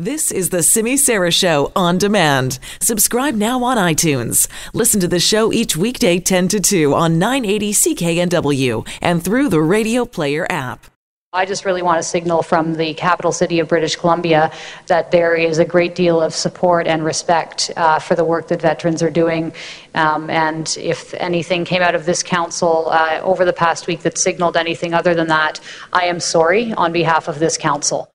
This is the Simi Sara Show on demand. Subscribe now on iTunes. Listen to the show each weekday 10 to 2 on 980 CKNW and through the Radio Player app. I just really want to signal from the capital city of British Columbia that there is a great deal of support and respect uh, for the work that veterans are doing. Um, and if anything came out of this council uh, over the past week that signaled anything other than that, I am sorry on behalf of this council.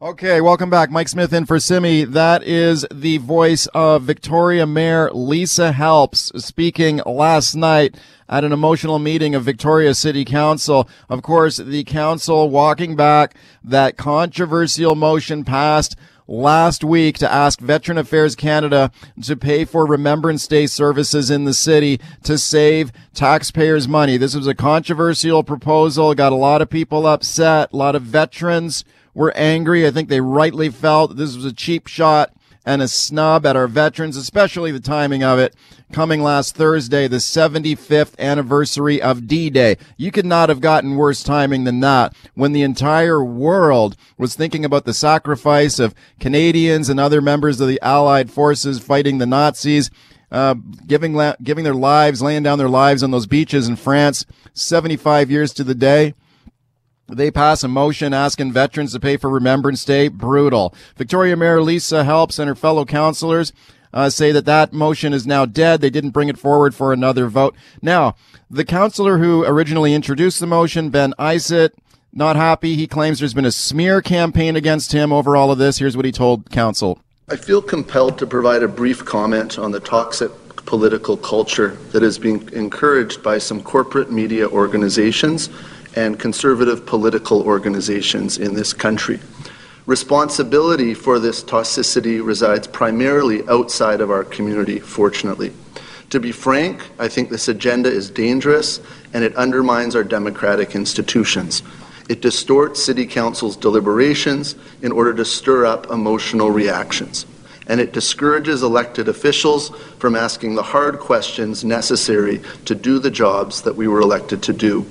Okay, welcome back. Mike Smith in for Simi. That is the voice of Victoria Mayor Lisa Helps speaking last night at an emotional meeting of Victoria City Council. Of course, the council walking back that controversial motion passed last week to ask Veteran Affairs Canada to pay for Remembrance Day services in the city to save taxpayers money. This was a controversial proposal, got a lot of people upset, a lot of veterans were angry. I think they rightly felt this was a cheap shot and a snub at our veterans, especially the timing of it coming last Thursday, the 75th anniversary of D-Day. You could not have gotten worse timing than that when the entire world was thinking about the sacrifice of Canadians and other members of the Allied forces fighting the Nazis. Uh, giving la- giving their lives, laying down their lives on those beaches in France, 75 years to the day. They pass a motion asking veterans to pay for Remembrance Day. Brutal. Victoria Mayor Lisa Helps and her fellow councillors uh, say that that motion is now dead. They didn't bring it forward for another vote. Now, the councillor who originally introduced the motion, Ben Isitt, not happy. He claims there's been a smear campaign against him over all of this. Here's what he told council. I feel compelled to provide a brief comment on the toxic political culture that is being encouraged by some corporate media organizations and conservative political organizations in this country. Responsibility for this toxicity resides primarily outside of our community, fortunately. To be frank, I think this agenda is dangerous and it undermines our democratic institutions. It distorts City Council's deliberations in order to stir up emotional reactions. And it discourages elected officials from asking the hard questions necessary to do the jobs that we were elected to do.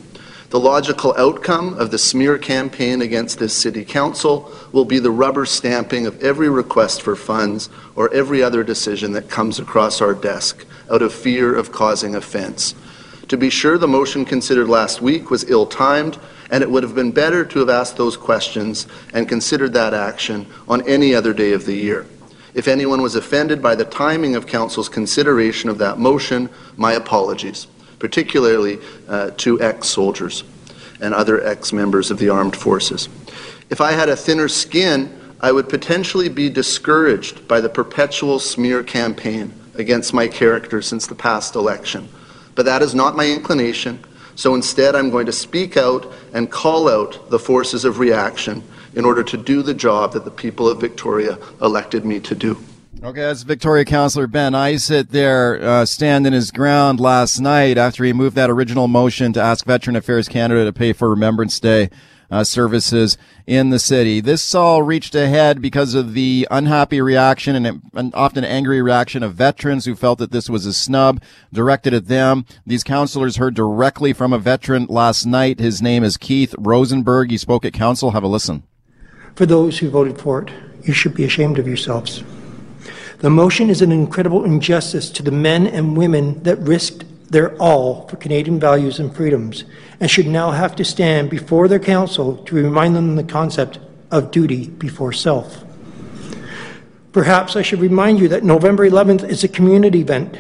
The logical outcome of the smear campaign against this city council will be the rubber stamping of every request for funds or every other decision that comes across our desk out of fear of causing offense. To be sure, the motion considered last week was ill timed, and it would have been better to have asked those questions and considered that action on any other day of the year. If anyone was offended by the timing of Council's consideration of that motion, my apologies particularly uh, to ex soldiers and other ex members of the armed forces. If I had a thinner skin, I would potentially be discouraged by the perpetual smear campaign against my character since the past election. But that is not my inclination, so instead I'm going to speak out and call out the forces of reaction in order to do the job that the people of Victoria elected me to do. Okay, that's Victoria Councillor Ben Isitt there uh, standing his ground last night after he moved that original motion to ask Veteran Affairs Canada to pay for Remembrance Day uh, services in the city. This all reached a head because of the unhappy reaction and an often angry reaction of veterans who felt that this was a snub directed at them. These councillors heard directly from a veteran last night. His name is Keith Rosenberg. He spoke at council. Have a listen. For those who voted for it, you should be ashamed of yourselves. The motion is an incredible injustice to the men and women that risked their all for Canadian values and freedoms and should now have to stand before their council to remind them the concept of duty before self. Perhaps I should remind you that November 11th is a community event,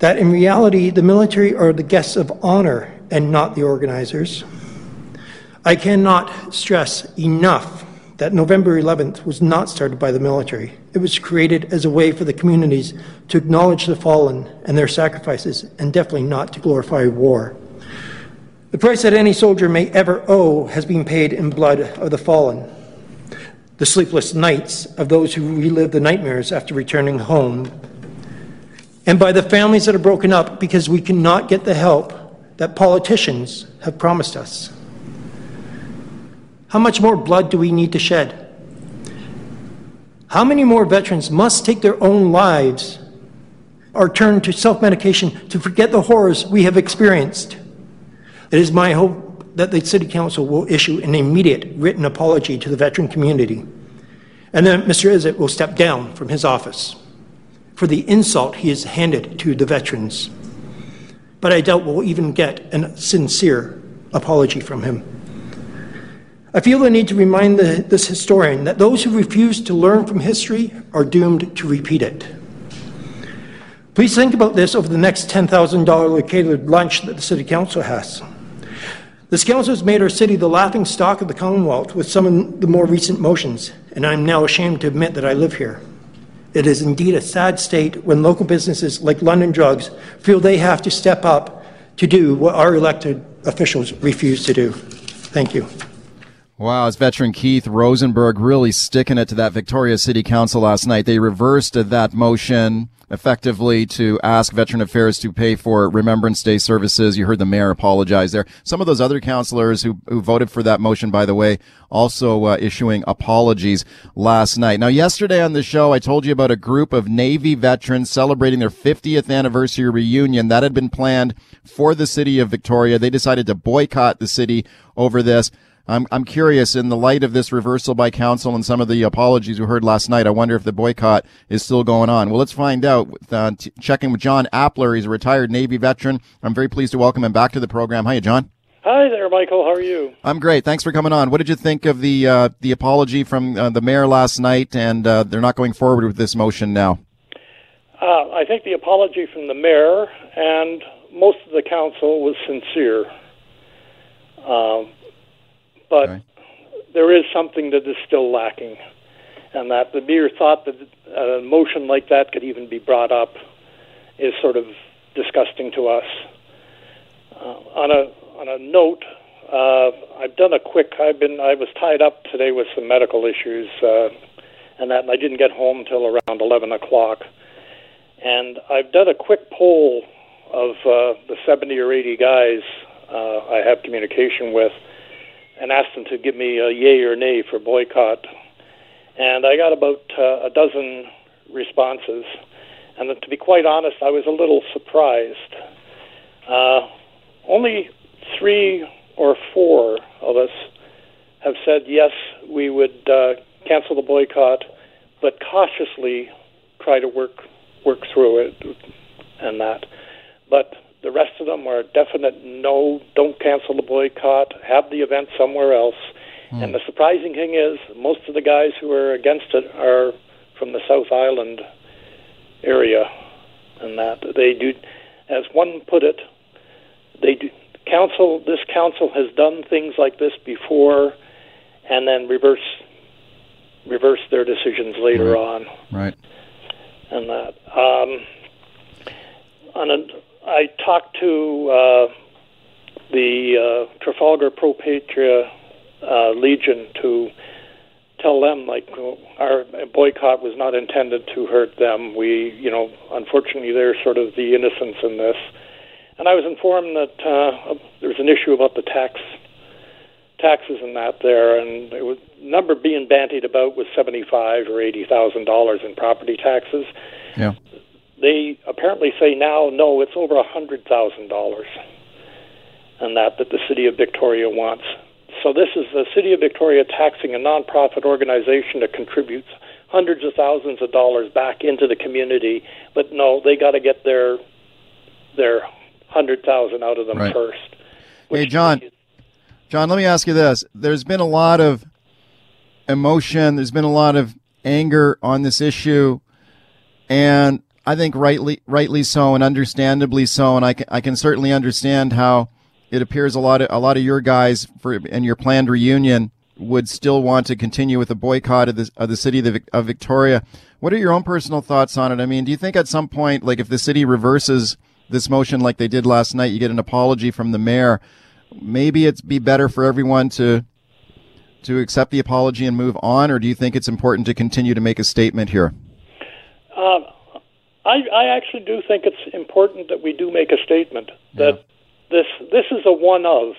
that in reality the military are the guests of honor and not the organizers. I cannot stress enough that November 11th was not started by the military. It was created as a way for the communities to acknowledge the fallen and their sacrifices, and definitely not to glorify war. The price that any soldier may ever owe has been paid in blood of the fallen, the sleepless nights of those who relive the nightmares after returning home, and by the families that are broken up because we cannot get the help that politicians have promised us. How much more blood do we need to shed? How many more veterans must take their own lives or turn to self medication to forget the horrors we have experienced? It is my hope that the City Council will issue an immediate written apology to the veteran community and that Mr. Isitt will step down from his office for the insult he has handed to the veterans. But I doubt we'll even get a sincere apology from him. I feel the need to remind the, this historian that those who refuse to learn from history are doomed to repeat it. Please think about this over the next $10,000 catered lunch that the City Council has. This council has made our city the laughing stock of the Commonwealth with some of the more recent motions, and I'm now ashamed to admit that I live here. It is indeed a sad state when local businesses like London Drugs feel they have to step up to do what our elected officials refuse to do. Thank you. Wow, as veteran Keith Rosenberg really sticking it to that Victoria City Council last night. They reversed that motion effectively to ask Veteran Affairs to pay for Remembrance Day services. You heard the mayor apologize there. Some of those other councilors who, who voted for that motion, by the way, also uh, issuing apologies last night. Now, yesterday on the show, I told you about a group of Navy veterans celebrating their 50th anniversary reunion that had been planned for the city of Victoria. They decided to boycott the city over this. I'm, I'm curious in the light of this reversal by council and some of the apologies we heard last night. I wonder if the boycott is still going on. Well, let's find out. Uh, t- checking with John Appler. He's a retired Navy veteran. I'm very pleased to welcome him back to the program. Hiya, John. Hi there, Michael. How are you? I'm great. Thanks for coming on. What did you think of the uh, the apology from uh, the mayor last night? And uh, they're not going forward with this motion now. Uh, I think the apology from the mayor and most of the council was sincere. Um, but there is something that is still lacking, and that the mere thought that a motion like that could even be brought up is sort of disgusting to us. Uh, on a on a note, uh, I've done a quick. I've been I was tied up today with some medical issues, uh, and that and I didn't get home till around eleven o'clock. And I've done a quick poll of uh, the seventy or eighty guys uh, I have communication with, and asked them to give me a yay or nay for boycott. And I got about uh, a dozen responses. And to be quite honest, I was a little surprised. Uh, only three or four of us have said yes, we would uh, cancel the boycott, but cautiously try to work work through it and that. But the rest of them are definite no, don't cancel the boycott, have the event somewhere else. Mm. And the surprising thing is, most of the guys who are against it are from the South Island area, and that they do, as one put it, they do. Council, this council has done things like this before, and then reverse reverse their decisions later right. on. Right. And that. Um, on a I talked to uh, the uh, Trafalgar Pro Patria uh, Legion to tell them like our boycott was not intended to hurt them. We, you know, unfortunately, they're sort of the innocents in this. And I was informed that uh, there's an issue about the tax taxes and that there, and it was number being bantied about was seventy-five or eighty thousand dollars in property taxes. Yeah. They apparently say now, no, it's over a hundred thousand dollars, and that that the city of Victoria wants. So this is the city of Victoria taxing a nonprofit organization that contributes hundreds of thousands of dollars back into the community, but no, they got to get their their hundred thousand out of them right. first. Hey, John. John, let me ask you this: There's been a lot of emotion. There's been a lot of anger on this issue, and I think rightly rightly so and understandably so, and I can I can certainly understand how it appears a lot of a lot of your guys for and your planned reunion would still want to continue with a boycott of the of the city of, Victoria. What are your own personal thoughts on it? I mean, do you think at some point, like if the city reverses this motion like they did last night, you get an apology from the mayor? Maybe it'd be better for everyone to to accept the apology and move on, or do you think it's important to continue to make a statement here? Uh, I, I actually do think it's important that we do make a statement that yeah. this this is a one of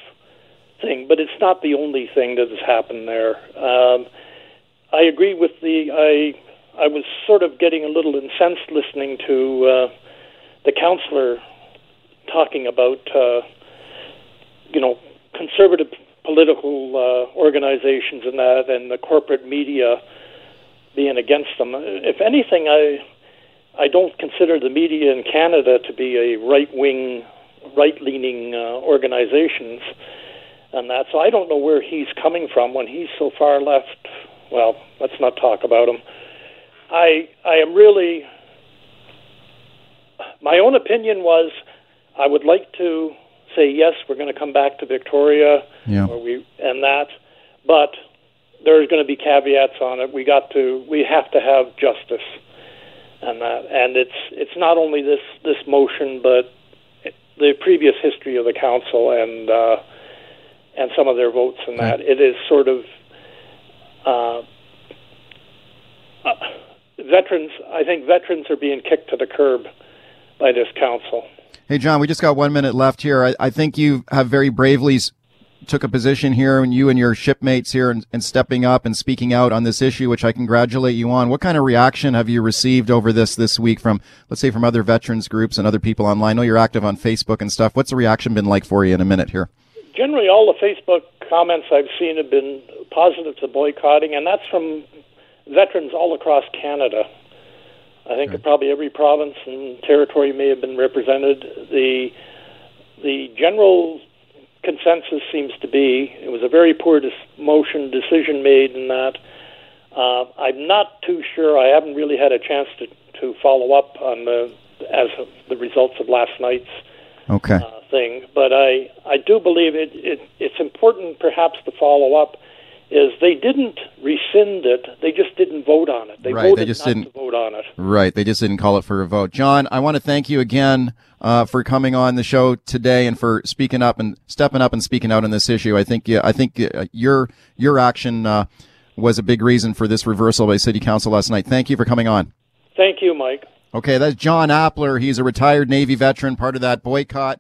thing, but it's not the only thing that has happened there. Um, I agree with the I I was sort of getting a little incensed listening to uh, the counselor talking about uh, you know conservative political uh, organizations and that and the corporate media being against them. If anything, I I don't consider the media in Canada to be a right wing, right leaning uh, organizations, and that. So I don't know where he's coming from when he's so far left. Well, let's not talk about him. I I am really. My own opinion was, I would like to say yes, we're going to come back to Victoria, yeah. or we and that, but there's going to be caveats on it. We got to we have to have justice, and that and it's it's not only this this motion, but the previous history of the council and uh, and some of their votes and that. It is sort of. Uh, uh, veterans, I think veterans are being kicked to the curb by this council. Hey, John, we just got one minute left here. I, I think you have very bravely took a position here, and you and your shipmates here, and, and, stepping up and speaking out on this issue, which I congratulate you on. What kind of reaction have you received over this this week from, let's say, from other veterans groups and other people online? I know you're active on Facebook and stuff. What's the reaction been like for you in a minute here? Generally, all the Facebook comments I've seen have been positive to boycotting, and that's from veterans all across Canada. I think okay. probably every province and territory may have been represented. The the general consensus seems to be it was a very poor dis- motion decision made in that. Uh, I'm not too sure. I haven't really had a chance to, to follow up on the as the results of last night's okay. uh, thing, but I I do believe it, it it's important perhaps to follow up is they didn't rescind it; they just didn't vote on it. They right, voted they just not didn't to vote on it. Right, they just didn't call it for a vote. John, I want to thank you again uh, for coming on the show today and for speaking up and stepping up and speaking out on this issue. I think I think uh, your your action uh, was a big reason for this reversal by City Council last night. Thank you for coming on. Thank you, Mike. Okay, that's John Appler. He's a retired Navy veteran, part of that boycott.